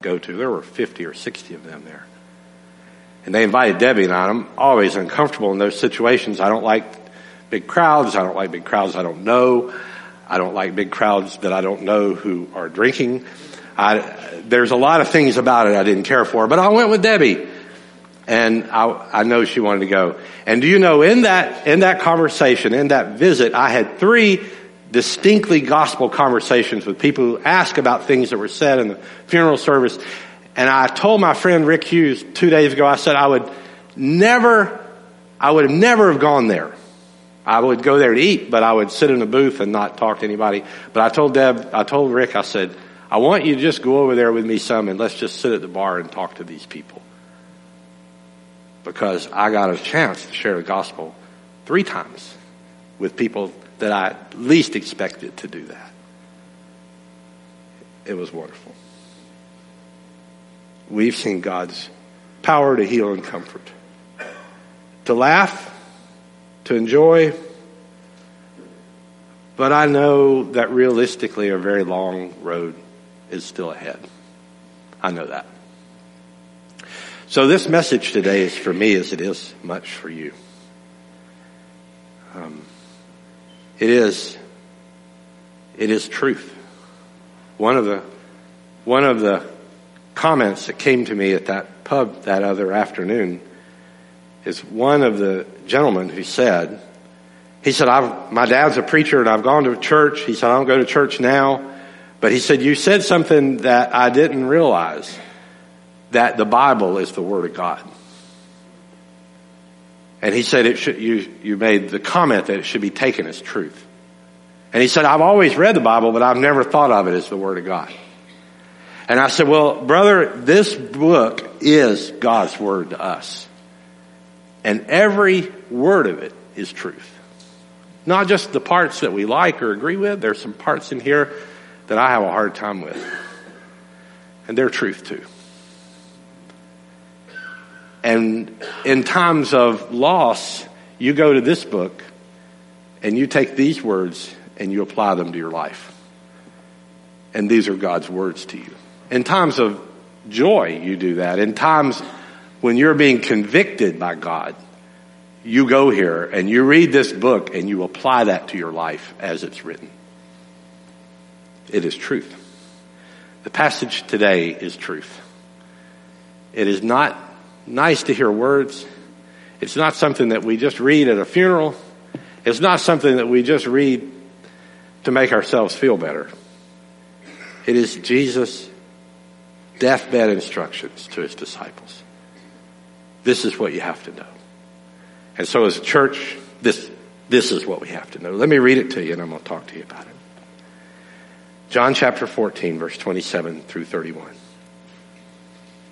go to. There were 50 or 60 of them there. And they invited Debbie and I. I'm always uncomfortable in those situations. I don't like big crowds. I don't like big crowds I don't know. I don't like big crowds that I don't know who are drinking. I, there's a lot of things about it I didn't care for, but I went with Debbie. And I, I know she wanted to go. And do you know, in that, in that conversation, in that visit, I had three distinctly gospel conversations with people who ask about things that were said in the funeral service. And I told my friend Rick Hughes two days ago, I said I would never, I would never have gone there. I would go there to eat, but I would sit in a booth and not talk to anybody. But I told Deb, I told Rick, I said, I want you to just go over there with me some and let's just sit at the bar and talk to these people because I got a chance to share the gospel three times with people that I least expected to do that. It was wonderful. We've seen God's power to heal and comfort, to laugh, to enjoy, but I know that realistically a very long road is still ahead. I know that. So this message today is for me as it is much for you. Um, it is, it is truth. One of the, one of the comments that came to me at that pub that other afternoon is one of the gentlemen who said, he said, my dad's a preacher and I've gone to church. He said, I don't go to church now. But he said, you said something that I didn't realize that the Bible is the Word of God. And he said it should, you, you made the comment that it should be taken as truth. And he said, I've always read the Bible, but I've never thought of it as the Word of God. And I said, well, brother, this book is God's Word to us. And every word of it is truth. Not just the parts that we like or agree with. There's some parts in here that I have a hard time with. And they're truth too. And in times of loss, you go to this book and you take these words and you apply them to your life. And these are God's words to you. In times of joy, you do that. In times when you're being convicted by God, you go here and you read this book and you apply that to your life as it's written. It is truth. The passage today is truth. It is not nice to hear words. It's not something that we just read at a funeral. It's not something that we just read to make ourselves feel better. It is Jesus' deathbed instructions to his disciples. This is what you have to know. And so as a church, this, this is what we have to know. Let me read it to you and I'm going to talk to you about it. John chapter 14 verse 27 through 31.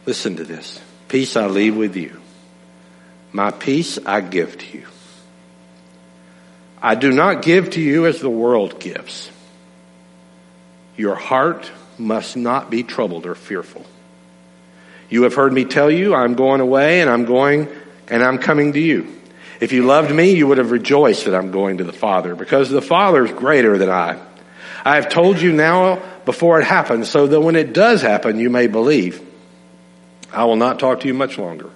Listen to this. Peace I leave with you. My peace I give to you. I do not give to you as the world gives. Your heart must not be troubled or fearful. You have heard me tell you, I'm going away and I'm going and I'm coming to you. If you loved me, you would have rejoiced that I'm going to the Father because the Father is greater than I. I have told you now before it happens so that when it does happen, you may believe. I will not talk to you much longer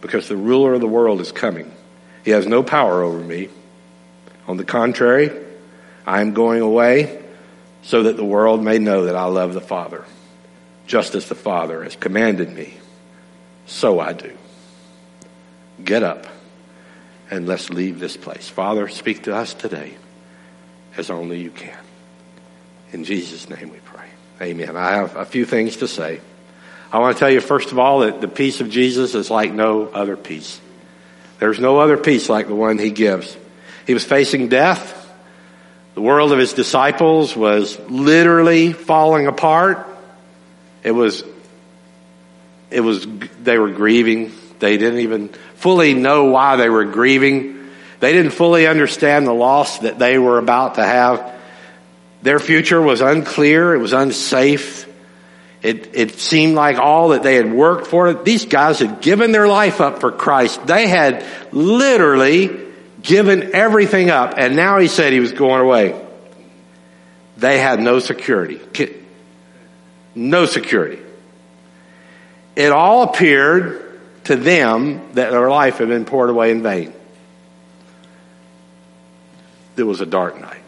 because the ruler of the world is coming. He has no power over me. On the contrary, I am going away so that the world may know that I love the Father, just as the Father has commanded me. So I do. Get up and let's leave this place. Father, speak to us today as only you can. In Jesus' name we pray. Amen. I have a few things to say. I want to tell you, first of all, that the peace of Jesus is like no other peace. There's no other peace like the one he gives. He was facing death. The world of his disciples was literally falling apart. It was, it was, they were grieving. They didn't even fully know why they were grieving. They didn't fully understand the loss that they were about to have. Their future was unclear. It was unsafe. It, it seemed like all that they had worked for, these guys had given their life up for Christ. They had literally given everything up and now he said he was going away. They had no security. No security. it all appeared to them that their life had been poured away in vain. It was a dark night.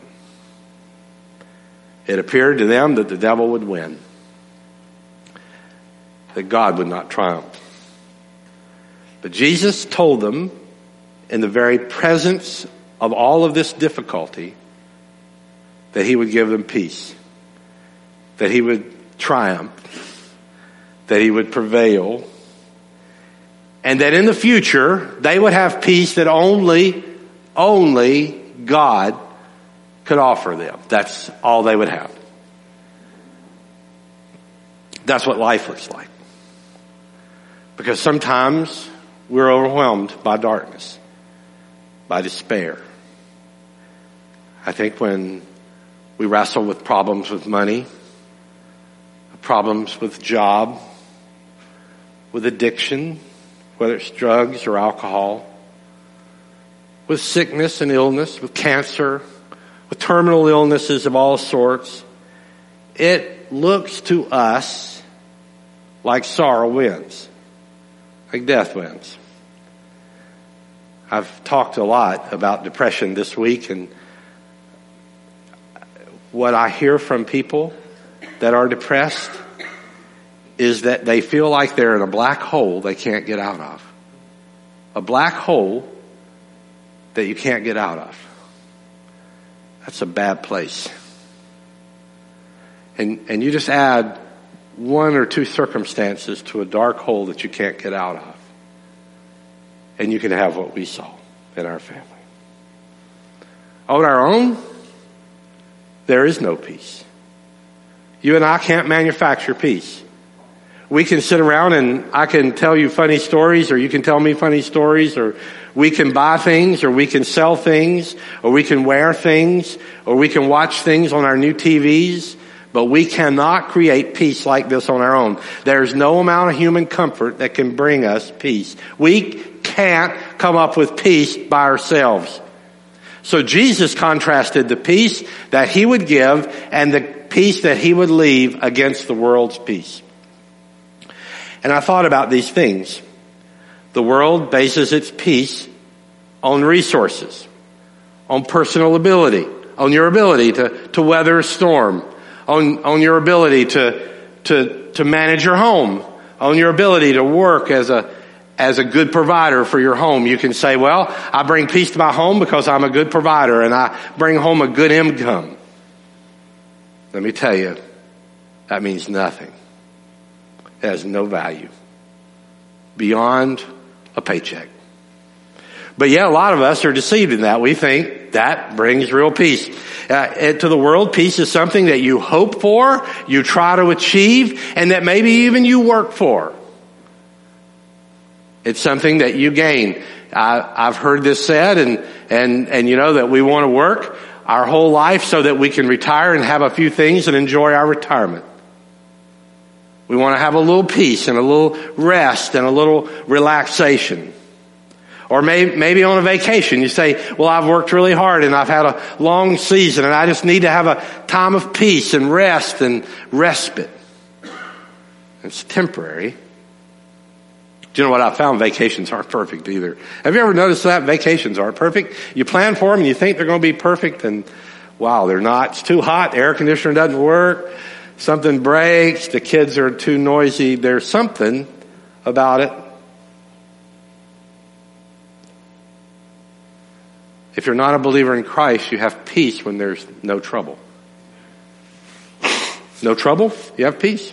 It appeared to them that the devil would win, that God would not triumph. But Jesus told them in the very presence of all of this difficulty that he would give them peace, that he would triumph, that he would prevail, and that in the future they would have peace that only, only God could offer them. That's all they would have. That's what life looks like. Because sometimes we're overwhelmed by darkness, by despair. I think when we wrestle with problems with money, problems with job, with addiction, whether it's drugs or alcohol, with sickness and illness, with cancer, with terminal illnesses of all sorts, it looks to us like sorrow wins, like death wins. I've talked a lot about depression this week and what I hear from people that are depressed is that they feel like they're in a black hole they can't get out of. A black hole that you can't get out of. That's a bad place. And, and you just add one or two circumstances to a dark hole that you can't get out of. And you can have what we saw in our family. On our own, there is no peace. You and I can't manufacture peace. We can sit around and I can tell you funny stories or you can tell me funny stories or we can buy things or we can sell things or we can wear things or we can watch things on our new TVs, but we cannot create peace like this on our own. There's no amount of human comfort that can bring us peace. We can't come up with peace by ourselves. So Jesus contrasted the peace that he would give and the peace that he would leave against the world's peace. And I thought about these things. The world bases its peace on resources, on personal ability, on your ability to, to weather a storm, on, on your ability to, to, to manage your home, on your ability to work as a, as a good provider for your home. You can say, well, I bring peace to my home because I'm a good provider and I bring home a good income. Let me tell you, that means nothing. It has no value beyond a paycheck. But yeah, a lot of us are deceived in that. We think that brings real peace. Uh, to the world, peace is something that you hope for, you try to achieve, and that maybe even you work for. It's something that you gain. I, have heard this said, and and and you know that we want to work our whole life so that we can retire and have a few things and enjoy our retirement. We want to have a little peace and a little rest and a little relaxation. Or maybe, maybe on a vacation, you say, well, I've worked really hard and I've had a long season and I just need to have a time of peace and rest and respite. It's temporary. Do you know what I found? Vacations aren't perfect either. Have you ever noticed that? Vacations aren't perfect. You plan for them and you think they're going to be perfect and wow, they're not. It's too hot. The air conditioner doesn't work something breaks, the kids are too noisy, there's something about it. If you're not a believer in Christ, you have peace when there's no trouble. No trouble, you have peace.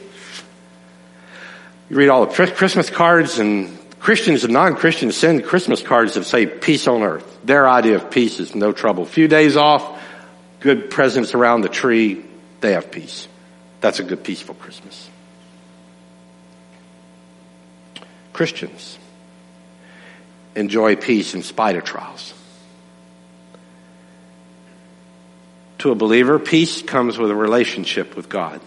You read all the Christmas cards and Christians and non-Christians send Christmas cards that say peace on earth. Their idea of peace is no trouble. Few days off, good presents around the tree, they have peace. That's a good, peaceful Christmas. Christians enjoy peace in spite of trials. To a believer, peace comes with a relationship with God.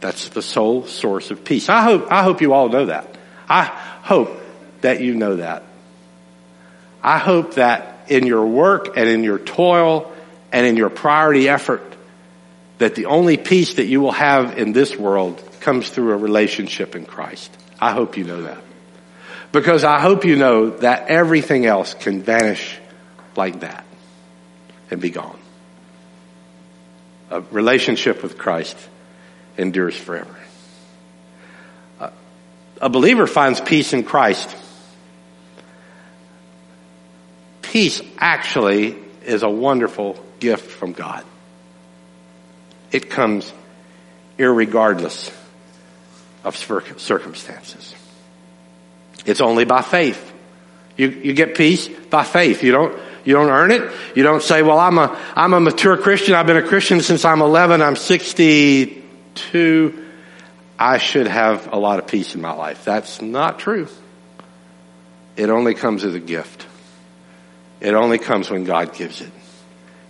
That's the sole source of peace. I hope, I hope you all know that. I hope that you know that. I hope that in your work and in your toil and in your priority effort that the only peace that you will have in this world comes through a relationship in Christ. I hope you know that. Because I hope you know that everything else can vanish like that and be gone. A relationship with Christ endures forever. A believer finds peace in Christ. Peace actually is a wonderful gift from God. It comes irregardless of circumstances. It's only by faith. You, you get peace by faith. You don't, you don't earn it. You don't say, well, I'm a, I'm a mature Christian. I've been a Christian since I'm 11. I'm 62. I should have a lot of peace in my life. That's not true. It only comes as a gift. It only comes when God gives it.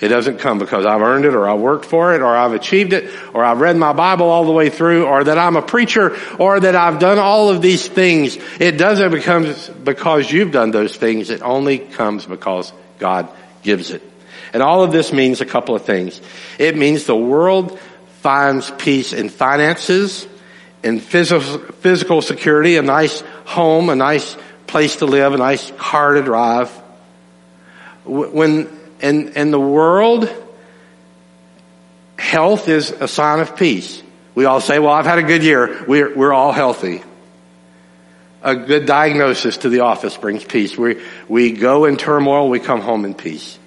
It doesn't come because I've earned it or I worked for it or I've achieved it or I've read my Bible all the way through or that I'm a preacher or that I've done all of these things. It doesn't become because you've done those things. It only comes because God gives it. And all of this means a couple of things. It means the world finds peace in finances, in physical, security, a nice home, a nice place to live, a nice car to drive. When in, in the world, health is a sign of peace. We all say, well, I've had a good year. We're, we're all healthy. A good diagnosis to the office brings peace. We, we go in turmoil, we come home in peace.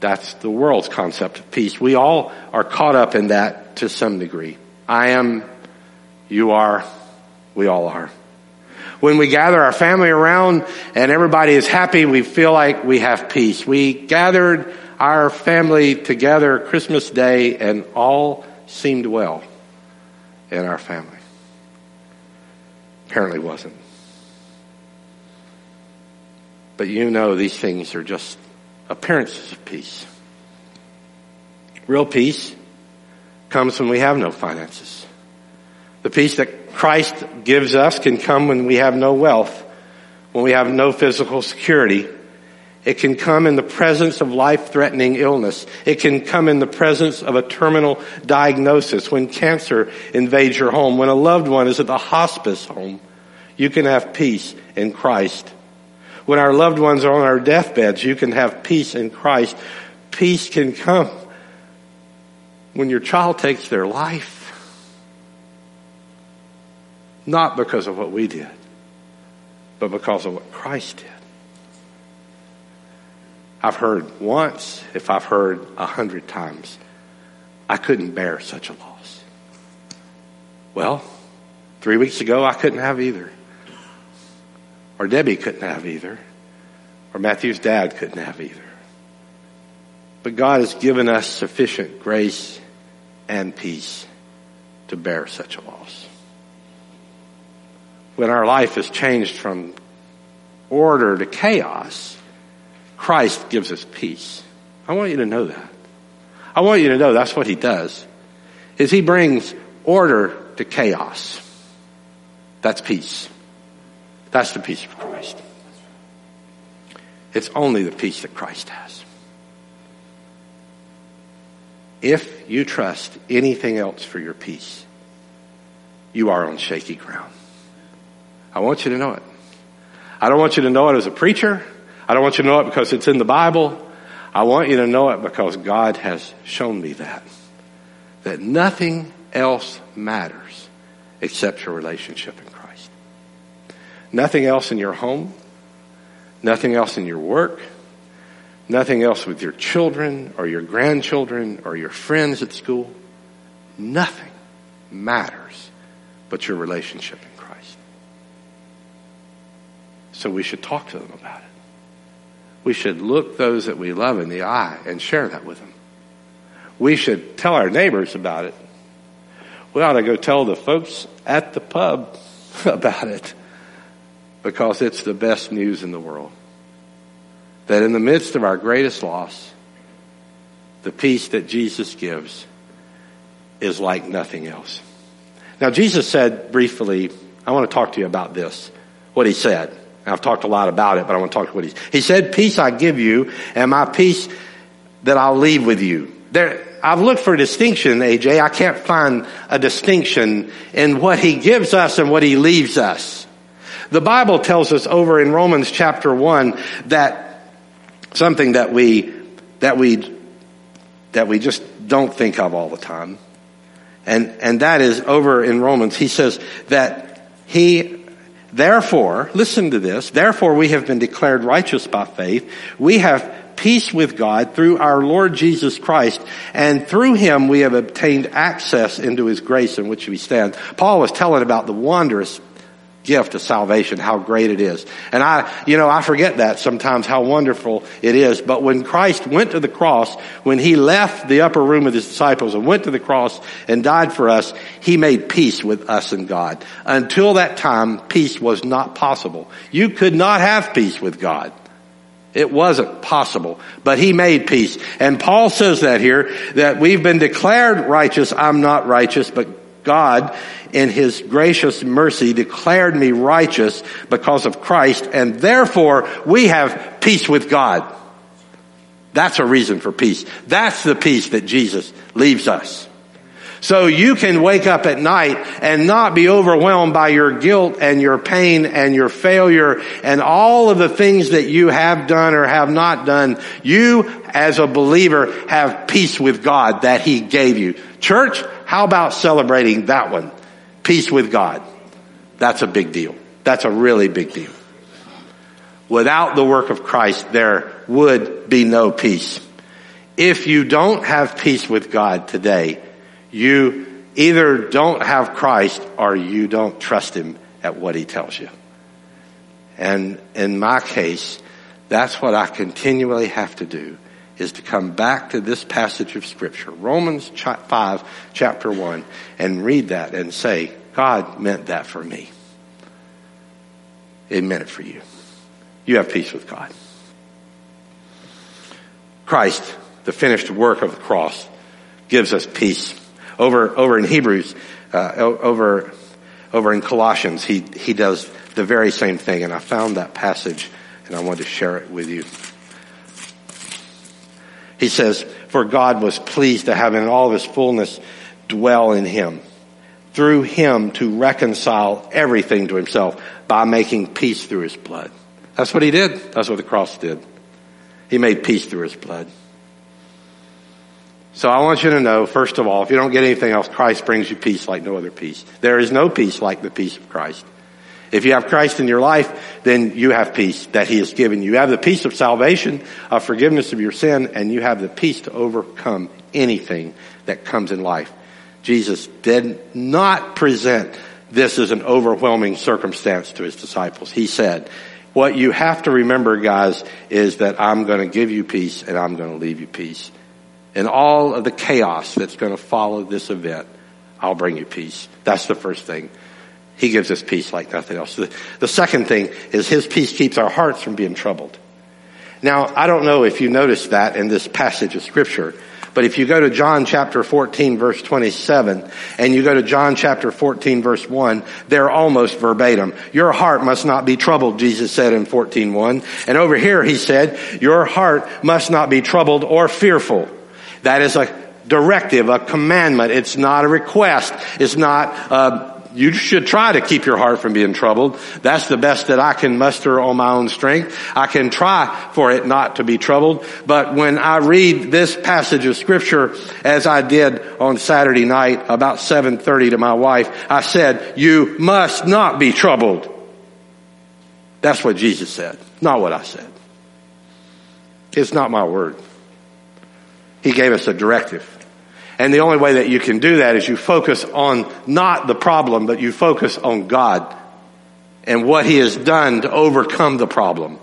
That's the world's concept of peace. We all are caught up in that to some degree. I am, you are, we all are. When we gather our family around and everybody is happy, we feel like we have peace. We gathered our family together Christmas Day and all seemed well in our family. Apparently wasn't. But you know these things are just appearances of peace. Real peace comes when we have no finances. The peace that Christ gives us can come when we have no wealth, when we have no physical security. It can come in the presence of life-threatening illness. It can come in the presence of a terminal diagnosis, when cancer invades your home, when a loved one is at the hospice home. You can have peace in Christ. When our loved ones are on our deathbeds, you can have peace in Christ. Peace can come when your child takes their life. Not because of what we did, but because of what Christ did. I've heard once, if I've heard a hundred times, I couldn't bear such a loss. Well, three weeks ago I couldn't have either. Or Debbie couldn't have either. Or Matthew's dad couldn't have either. But God has given us sufficient grace and peace to bear such a loss. When our life is changed from order to chaos, Christ gives us peace. I want you to know that. I want you to know that's what he does. Is he brings order to chaos. That's peace. That's the peace of Christ. It's only the peace that Christ has. If you trust anything else for your peace, you are on shaky ground. I want you to know it. I don't want you to know it as a preacher. I don't want you to know it because it's in the Bible. I want you to know it because God has shown me that. That nothing else matters except your relationship in Christ. Nothing else in your home. Nothing else in your work. Nothing else with your children or your grandchildren or your friends at school. Nothing matters but your relationship in Christ. So we should talk to them about it. We should look those that we love in the eye and share that with them. We should tell our neighbors about it. We ought to go tell the folks at the pub about it because it's the best news in the world that in the midst of our greatest loss, the peace that Jesus gives is like nothing else. Now, Jesus said briefly, I want to talk to you about this, what he said. I've talked a lot about it, but I want to talk to what he He said, peace I give you, and my peace that I'll leave with you. There, I've looked for a distinction, AJ. I can't find a distinction in what he gives us and what he leaves us. The Bible tells us over in Romans chapter 1 that something that we, that we, that we just don't think of all the time. And, and that is over in Romans. He says that he, therefore, listen to this, therefore we have been declared righteous by faith. We have peace with God through our Lord Jesus Christ, and through him we have obtained access into his grace in which we stand. Paul was telling about the wondrous gift of salvation, how great it is. And I, you know, I forget that sometimes how wonderful it is. But when Christ went to the cross, when he left the upper room with his disciples and went to the cross and died for us, he made peace with us and God. Until that time, peace was not possible. You could not have peace with God. It wasn't possible, but he made peace. And Paul says that here, that we've been declared righteous. I'm not righteous, but God, in His gracious mercy, declared me righteous because of Christ, and therefore we have peace with God. That's a reason for peace. That's the peace that Jesus leaves us. So you can wake up at night and not be overwhelmed by your guilt and your pain and your failure and all of the things that you have done or have not done. You as a believer have peace with God that He gave you. Church, how about celebrating that one? Peace with God. That's a big deal. That's a really big deal. Without the work of Christ, there would be no peace. If you don't have peace with God today, you either don't have Christ or you don't trust Him at what He tells you. And in my case, that's what I continually have to do is to come back to this passage of scripture, Romans 5 chapter 1, and read that and say, God meant that for me. It meant it for you. You have peace with God. Christ, the finished work of the cross, gives us peace over, over in Hebrews, uh, over, over in Colossians, he, he does the very same thing. And I found that passage and I wanted to share it with you. He says, for God was pleased to have in all of his fullness dwell in him through him to reconcile everything to himself by making peace through his blood. That's what he did. That's what the cross did. He made peace through his blood. So I want you to know, first of all, if you don't get anything else, Christ brings you peace like no other peace. There is no peace like the peace of Christ. If you have Christ in your life, then you have peace that He has given you. You have the peace of salvation, of forgiveness of your sin, and you have the peace to overcome anything that comes in life. Jesus did not present this as an overwhelming circumstance to His disciples. He said, what you have to remember, guys, is that I'm going to give you peace and I'm going to leave you peace In all of the chaos that's going to follow this event, I'll bring you peace. That's the first thing. He gives us peace like nothing else. The, the second thing is his peace keeps our hearts from being troubled. Now, I don't know if you noticed that in this passage of scripture, but if you go to John chapter 14 verse 27 and you go to John chapter 14 verse 1, they're almost verbatim. Your heart must not be troubled, Jesus said in 14.1. And over here he said, your heart must not be troubled or fearful. That is a directive, a commandment. It's not a request. It's not, uh, you should try to keep your heart from being troubled. That's the best that I can muster on my own strength. I can try for it not to be troubled. But when I read this passage of scripture, as I did on Saturday night about 7.30 to my wife, I said, you must not be troubled. That's what Jesus said, not what I said. It's not my word. He gave us a directive. And the only way that you can do that is you focus on not the problem, but you focus on God and what He has done to overcome the problem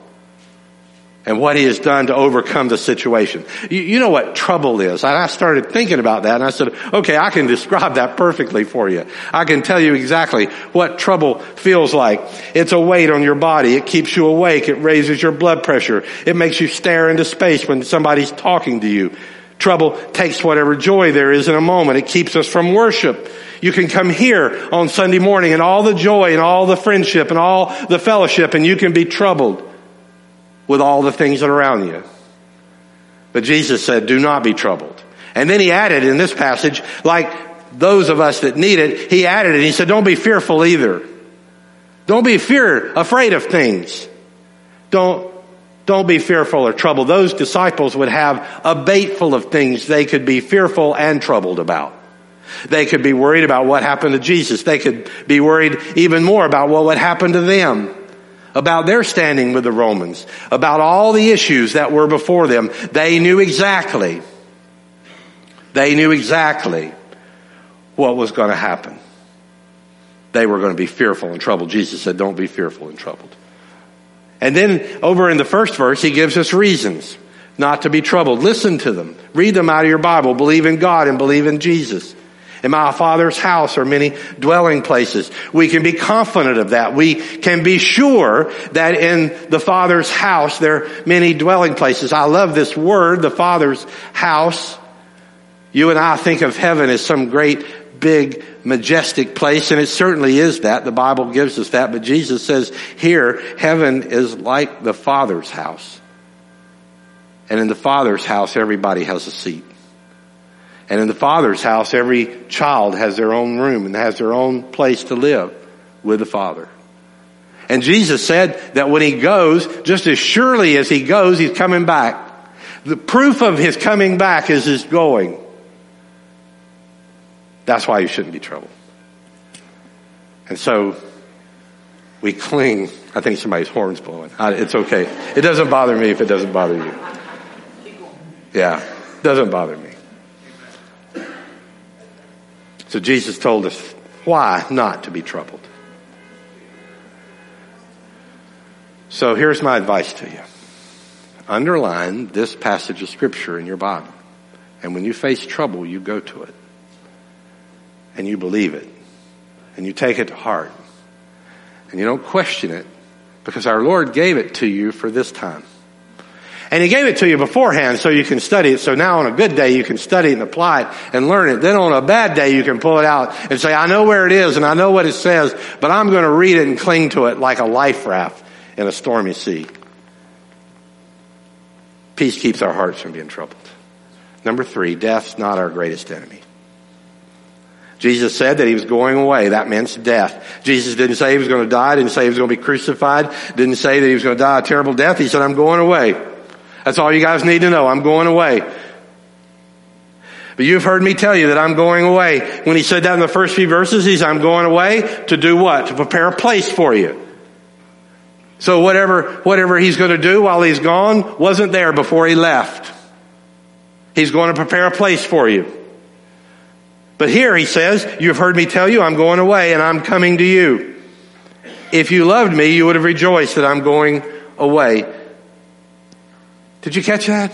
and what He has done to overcome the situation. You, you, know what trouble is. And I started thinking about that and I said, okay, I can describe that perfectly for you. I can tell you exactly what trouble feels like. It's a weight on your body. It keeps you awake. It raises your blood pressure. It makes you stare into space when somebody's talking to you. Trouble takes whatever joy there is in a moment. It keeps us from worship. You can come here on Sunday morning and all the joy and all the friendship and all the fellowship and you can be troubled with all the things that are around you. But Jesus said, do not be troubled. And then he added in this passage, like those of us that need it, he added it. And he said, don't be fearful either. Don't be fear, afraid of things. Don't, don't be fearful or troubled. Those disciples would have a bait full of things they could be fearful and troubled about. They could be worried about what happened to Jesus. They could be worried even more about what would happen to them, about their standing with the Romans, about all the issues that were before them. They knew exactly, they knew exactly what was going to happen. They were going to be fearful and troubled. Jesus said, don't be fearful and troubled. And then over in the first verse, he gives us reasons not to be troubled. Listen to them. Read them out of your Bible. Believe in God and believe in Jesus. In my father's house are many dwelling places. We can be confident of that. We can be sure that in the father's house there are many dwelling places. I love this word, the father's house. You and I think of heaven as some great big majestic place and it certainly is that. The Bible gives us that. But Jesus says here, heaven is like the father's house. And in the father's house, everybody has a seat. And in the Father's house, every child has their own room and has their own place to live with the Father. And Jesus said that when he goes, just as surely as he goes, he's coming back. The proof of his coming back is his going. That's why you shouldn't be troubled. And so we cling. I think somebody's horn's blowing. It's okay. It doesn't bother me if it doesn't bother you. Yeah, it doesn't bother me. So Jesus told us why not to be troubled. So here's my advice to you. Underline this passage of scripture in your Bible. And when you face trouble, you go to it. And you believe it. And you take it to heart. And you don't question it because our Lord gave it to you for this time. And he gave it to you beforehand so you can study it. So now on a good day you can study and apply it and learn it. Then on a bad day you can pull it out and say, I know where it is and I know what it says, but I'm going to read it and cling to it like a life raft in a stormy sea. Peace keeps our hearts from being troubled. Number three, death's not our greatest enemy. Jesus said that he was going away. That meant death. Jesus didn't say he was going to die, didn't say he was going to be crucified, didn't say that he was going to die a terrible death. He said, I'm going away. That's all you guys need to know. I'm going away. But you've heard me tell you that I'm going away. When he said that in the first few verses, he's, I'm going away to do what? To prepare a place for you. So whatever, whatever he's going to do while he's gone wasn't there before he left. He's going to prepare a place for you. But here he says, you've heard me tell you I'm going away and I'm coming to you. If you loved me, you would have rejoiced that I'm going away. Did you catch that?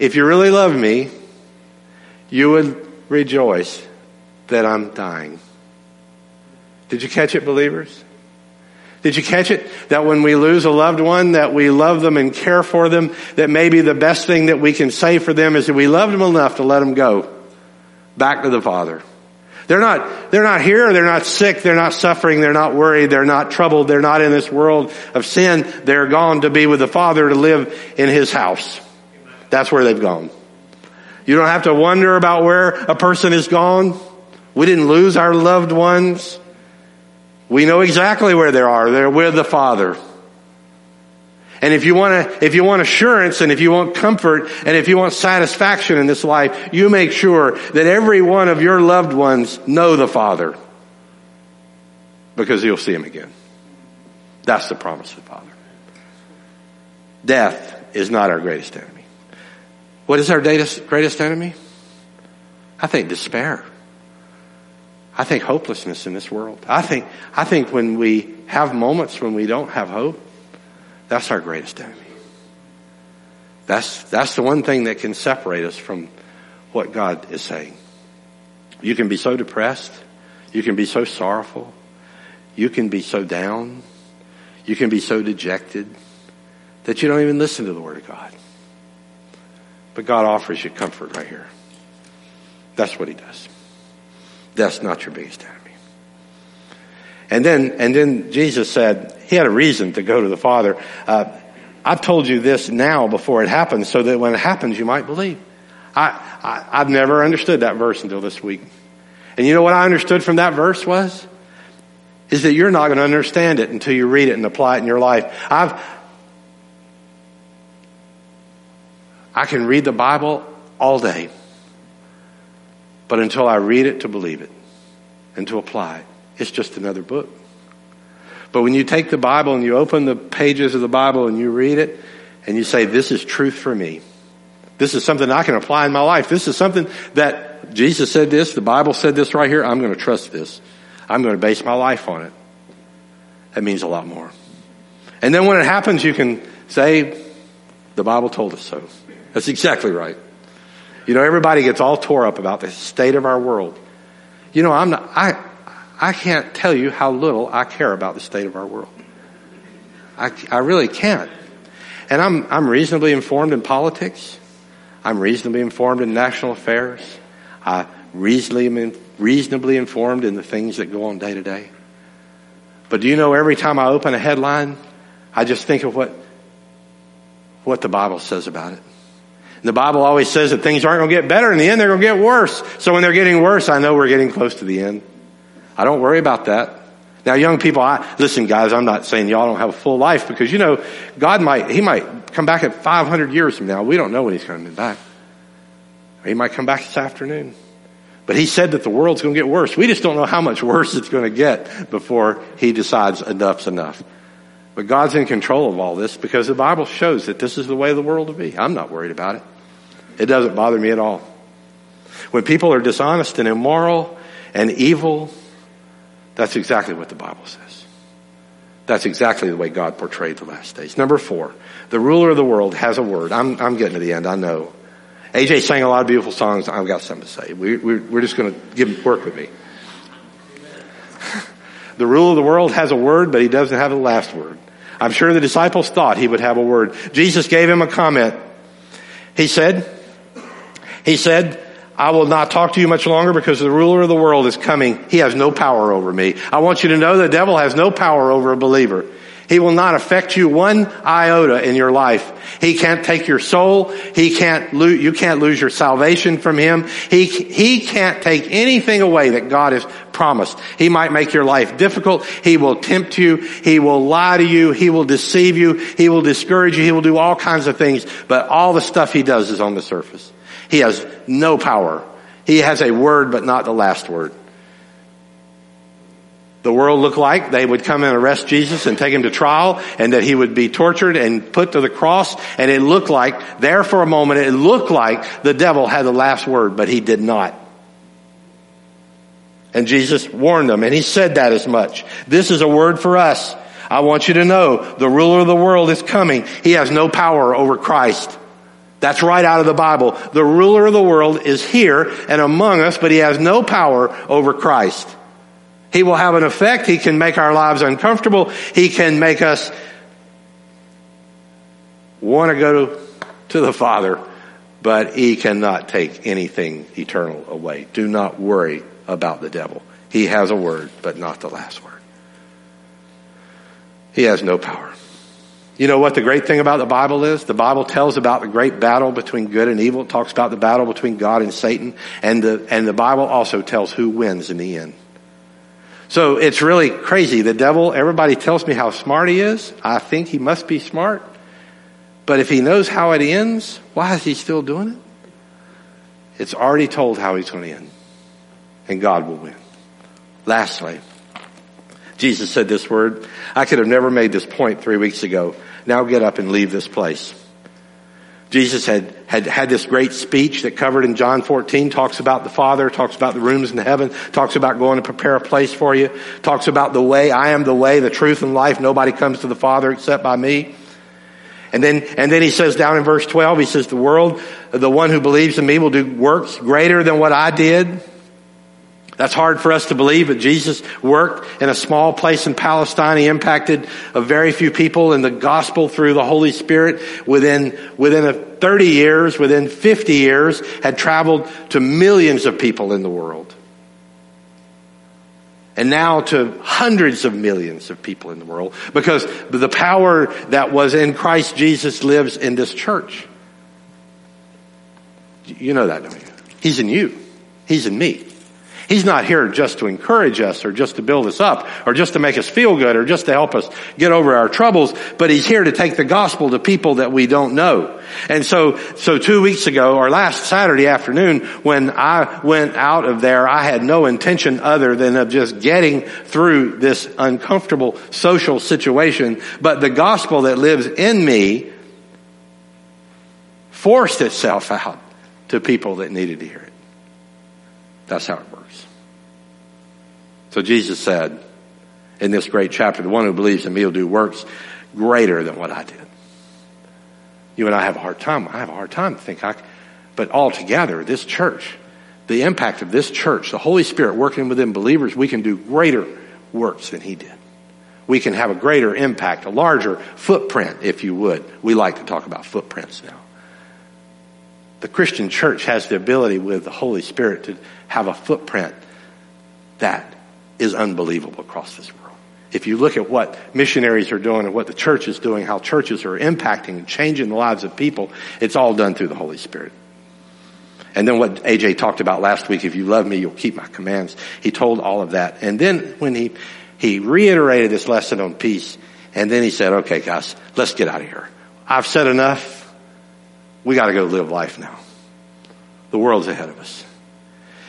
If you really love me, you would rejoice that I'm dying. Did you catch it, believers? Did you catch it? That when we lose a loved one, that we love them and care for them, that maybe the best thing that we can say for them is that we loved them enough to let them go back to the Father. They're not, they're not here, they're not sick, they're not suffering, they're not worried, they're not troubled, they're not in this world of sin. They're gone to be with the Father to live in His house. That's where they've gone. You don't have to wonder about where a person is gone. We didn't lose our loved ones. We know exactly where they are. They're with the Father. And if you want to, if you want assurance and if you want comfort and if you want satisfaction in this life, you make sure that every one of your loved ones know the Father. Because you'll see him again. That's the promise of the Father. Death is not our greatest enemy. What is our greatest enemy? I think despair. I think hopelessness in this world. I think, I think when we have moments when we don't have hope, that's our greatest enemy. That's, that's the one thing that can separate us from what God is saying. You can be so depressed. You can be so sorrowful. You can be so down. You can be so dejected that you don't even listen to the Word of God. But God offers you comfort right here. That's what He does. That's not your biggest enemy. And then, and then Jesus said he had a reason to go to the Father. Uh, I've told you this now before it happens so that when it happens you might believe. I, I, I've never understood that verse until this week. And you know what I understood from that verse was? Is that you're not going to understand it until you read it and apply it in your life. I've, I can read the Bible all day. But until I read it to believe it and to apply it, it's just another book. But when you take the Bible and you open the pages of the Bible and you read it and you say, this is truth for me. This is something I can apply in my life. This is something that Jesus said this, the Bible said this right here. I'm going to trust this. I'm going to base my life on it. That means a lot more. And then when it happens, you can say, the Bible told us so. That's exactly right. You know, everybody gets all tore up about the state of our world. You know, I'm not, I, I can't tell you how little I care about the state of our world. I, I really can't. And I'm, I'm reasonably informed in politics. I'm reasonably informed in national affairs. I reasonably, reasonably informed in the things that go on day to day. But do you know every time I open a headline, I just think of what, what the Bible says about it. The Bible always says that things aren't going to get better. In the end, they're going to get worse. So when they're getting worse, I know we're getting close to the end. I don't worry about that. Now, young people, I, listen, guys, I'm not saying y'all don't have a full life because, you know, God might, He might come back at 500 years from now. We don't know when He's coming back. He might come back this afternoon. But He said that the world's going to get worse. We just don't know how much worse it's going to get before He decides enough's enough. But God's in control of all this because the Bible shows that this is the way the world will be. I'm not worried about it. It doesn't bother me at all. When people are dishonest and immoral and evil, that's exactly what the Bible says. That's exactly the way God portrayed the last days. Number four, the ruler of the world has a word. I'm, I'm getting to the end, I know. AJ sang a lot of beautiful songs. I've got something to say. We, we, we're just going to give work with me. the ruler of the world has a word, but he doesn't have the last word. I'm sure the disciples thought he would have a word. Jesus gave him a comment. He said, he said, I will not talk to you much longer because the ruler of the world is coming. He has no power over me. I want you to know the devil has no power over a believer. He will not affect you one iota in your life. He can't take your soul. He can't lose, you can't lose your salvation from him. He, he can't take anything away that God has promised. He might make your life difficult. He will tempt you. He will lie to you. He will deceive you. He will discourage you. He will do all kinds of things. But all the stuff he does is on the surface. He has no power. He has a word, but not the last word. The world looked like they would come and arrest Jesus and take him to trial and that he would be tortured and put to the cross. And it looked like, there for a moment, it looked like the devil had the last word, but he did not. And Jesus warned them and he said that as much. This is a word for us. I want you to know the ruler of the world is coming. He has no power over Christ. That's right out of the Bible. The ruler of the world is here and among us, but he has no power over Christ. He will have an effect. He can make our lives uncomfortable. He can make us want to go to, to the Father, but he cannot take anything eternal away. Do not worry about the devil. He has a word, but not the last word. He has no power. You know what the great thing about the Bible is? The Bible tells about the great battle between good and evil. It talks about the battle between God and Satan. And the, and the Bible also tells who wins in the end. So it's really crazy. The devil, everybody tells me how smart he is. I think he must be smart. But if he knows how it ends, why is he still doing it? It's already told how he's going to end. And God will win. Lastly, Jesus said this word. I could have never made this point three weeks ago. Now get up and leave this place. Jesus had, had had this great speech that covered in John 14, talks about the Father, talks about the rooms in heaven, talks about going to prepare a place for you, talks about the way, I am the way, the truth and life, nobody comes to the Father except by me. And then, and then he says down in verse 12, he says, the world, the one who believes in me will do works greater than what I did. That's hard for us to believe, but Jesus worked in a small place in Palestine. He impacted a very few people in the gospel through the Holy Spirit within, within a 30 years, within 50 years, had traveled to millions of people in the world. And now to hundreds of millions of people in the world because the power that was in Christ Jesus lives in this church. You know that, don't you? He's in you. He's in me. He's not here just to encourage us or just to build us up or just to make us feel good or just to help us get over our troubles, but he's here to take the gospel to people that we don't know. And so, so two weeks ago or last Saturday afternoon when I went out of there, I had no intention other than of just getting through this uncomfortable social situation, but the gospel that lives in me forced itself out to people that needed to hear it. That's how it works. So Jesus said in this great chapter, the one who believes in me will do works greater than what I did. You and I have a hard time. I have a hard time to think I, but altogether, this church, the impact of this church, the Holy Spirit working within believers, we can do greater works than he did. We can have a greater impact, a larger footprint, if you would. We like to talk about footprints now. The Christian church has the ability with the Holy Spirit to have a footprint that is unbelievable across this world. If you look at what missionaries are doing and what the church is doing, how churches are impacting and changing the lives of people, it's all done through the Holy Spirit. And then what AJ talked about last week, if you love me, you'll keep my commands. He told all of that. And then when he, he reiterated this lesson on peace, and then he said, okay guys, let's get out of here. I've said enough. We gotta go live life now. The world's ahead of us.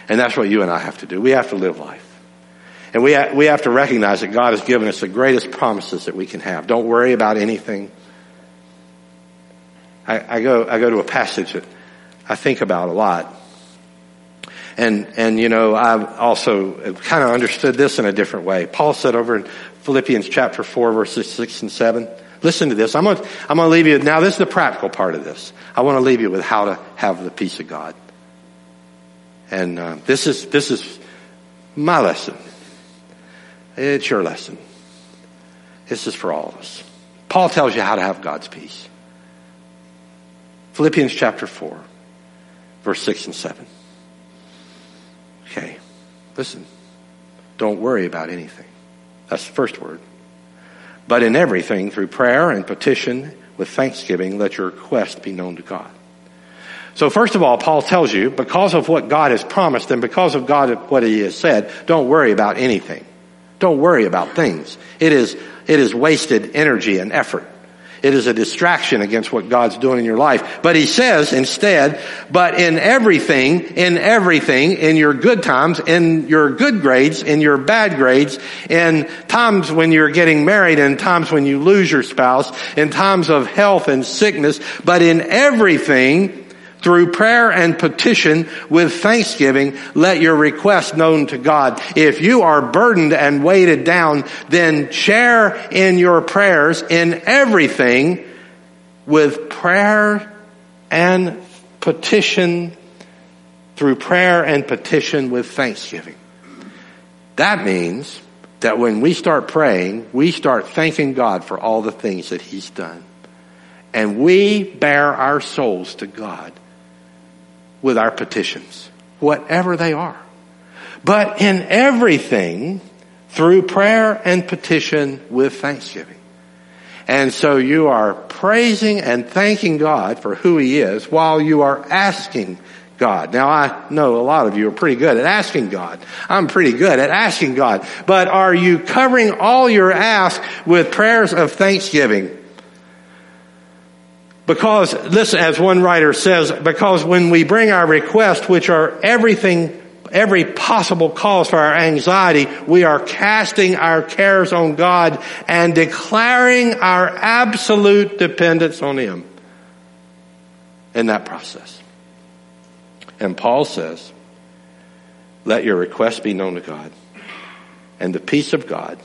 And that's what you and I have to do. We have to live life. And we, ha- we have to recognize that God has given us the greatest promises that we can have. Don't worry about anything. I, I go, I go to a passage that I think about a lot. And, and you know, I've also kind of understood this in a different way. Paul said over in Philippians chapter 4 verses 6 and 7, listen to this. I'm going to, I'm going to leave you, now this is the practical part of this. I want to leave you with how to have the peace of God. And uh, this is this is my lesson. It's your lesson. This is for all of us. Paul tells you how to have God's peace. Philippians chapter 4, verse 6 and 7. Okay, listen. Don't worry about anything. That's the first word. But in everything, through prayer and petition with thanksgiving, let your request be known to God. So first of all, Paul tells you, because of what God has promised and because of God, what he has said, don't worry about anything. Don't worry about things. It is, it is wasted energy and effort. It is a distraction against what God's doing in your life. But he says instead, but in everything, in everything, in your good times, in your good grades, in your bad grades, in times when you're getting married, in times when you lose your spouse, in times of health and sickness, but in everything, through prayer and petition with thanksgiving, let your request known to God. If you are burdened and weighted down, then share in your prayers in everything with prayer and petition through prayer and petition with thanksgiving. That means that when we start praying, we start thanking God for all the things that He's done. And we bare our souls to God with our petitions, whatever they are. But in everything, through prayer and petition with thanksgiving. And so you are praising and thanking God for who He is while you are asking God. Now I know a lot of you are pretty good at asking God. I'm pretty good at asking God. But are you covering all your ask with prayers of thanksgiving? Because, listen, as one writer says, because when we bring our requests, which are everything, every possible cause for our anxiety, we are casting our cares on God and declaring our absolute dependence on Him in that process. And Paul says, let your request be known to God and the peace of God,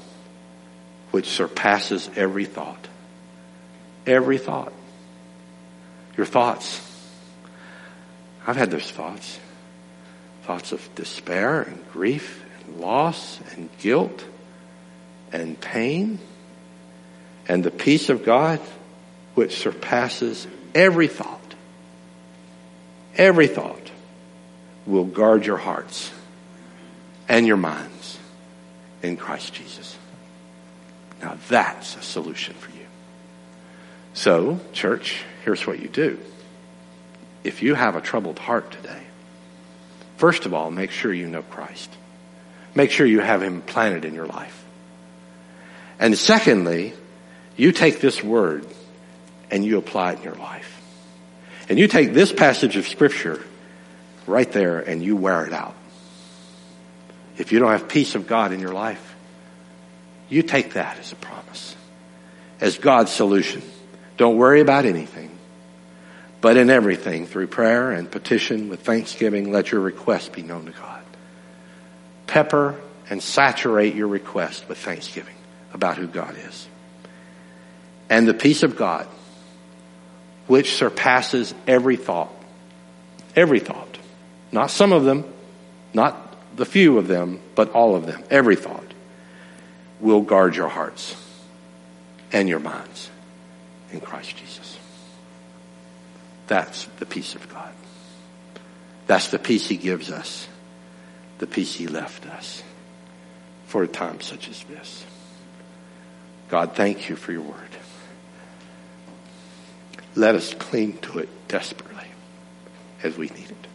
which surpasses every thought, every thought your thoughts. I've had those thoughts. Thoughts of despair and grief and loss and guilt and pain. And the peace of God which surpasses every thought, every thought will guard your hearts and your minds in Christ Jesus. Now that's a solution for you. So, church, here's what you do if you have a troubled heart today, first of all, make sure you know Christ. Make sure you have Him planted in your life. And secondly, you take this word and you apply it in your life. And you take this passage of scripture right there and you wear it out. If you don't have peace of God in your life, you take that as a promise, as God's solution. Don't worry about anything, but in everything, through prayer and petition with thanksgiving, let your request be known to God. Pepper and saturate your request with thanksgiving about who God is. And the peace of God, which surpasses every thought, every thought, not some of them, not the few of them, but all of them, every thought, will guard your hearts and your minds in Christ Jesus. That's the peace of God. That's the peace He gives us, the peace He left us for a time such as this. God, thank you for your word. Let us cling to it desperately as we need it.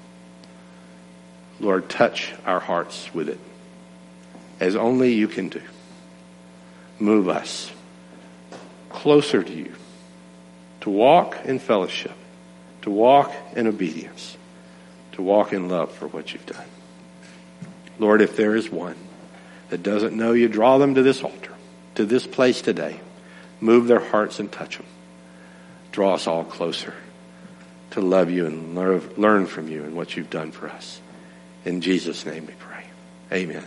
Lord, touch our hearts with it as only you can do. Move us closer to you, to walk in fellowship, to walk in obedience, to walk in love for what you've done. Lord, if there is one that doesn't know you, draw them to this altar, to this place today. Move their hearts and touch them. Draw us all closer to love you and learn from you and what you've done for us. In Jesus' name we pray. Amen.